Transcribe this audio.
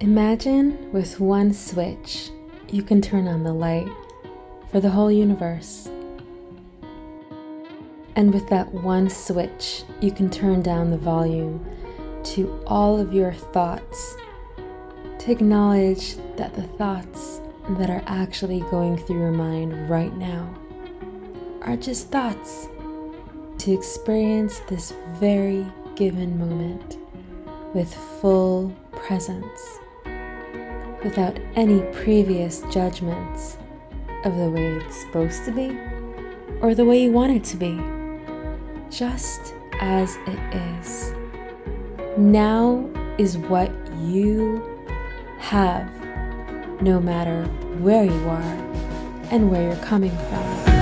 Imagine with one switch you can turn on the light for the whole universe. And with that one switch, you can turn down the volume to all of your thoughts, to acknowledge that the thoughts that are actually going through your mind right now are just thoughts, to experience this very given moment with full presence, without any previous judgments of the way it's supposed to be or the way you want it to be, just as it is. Now is what you have, no matter where you are and where you're coming from.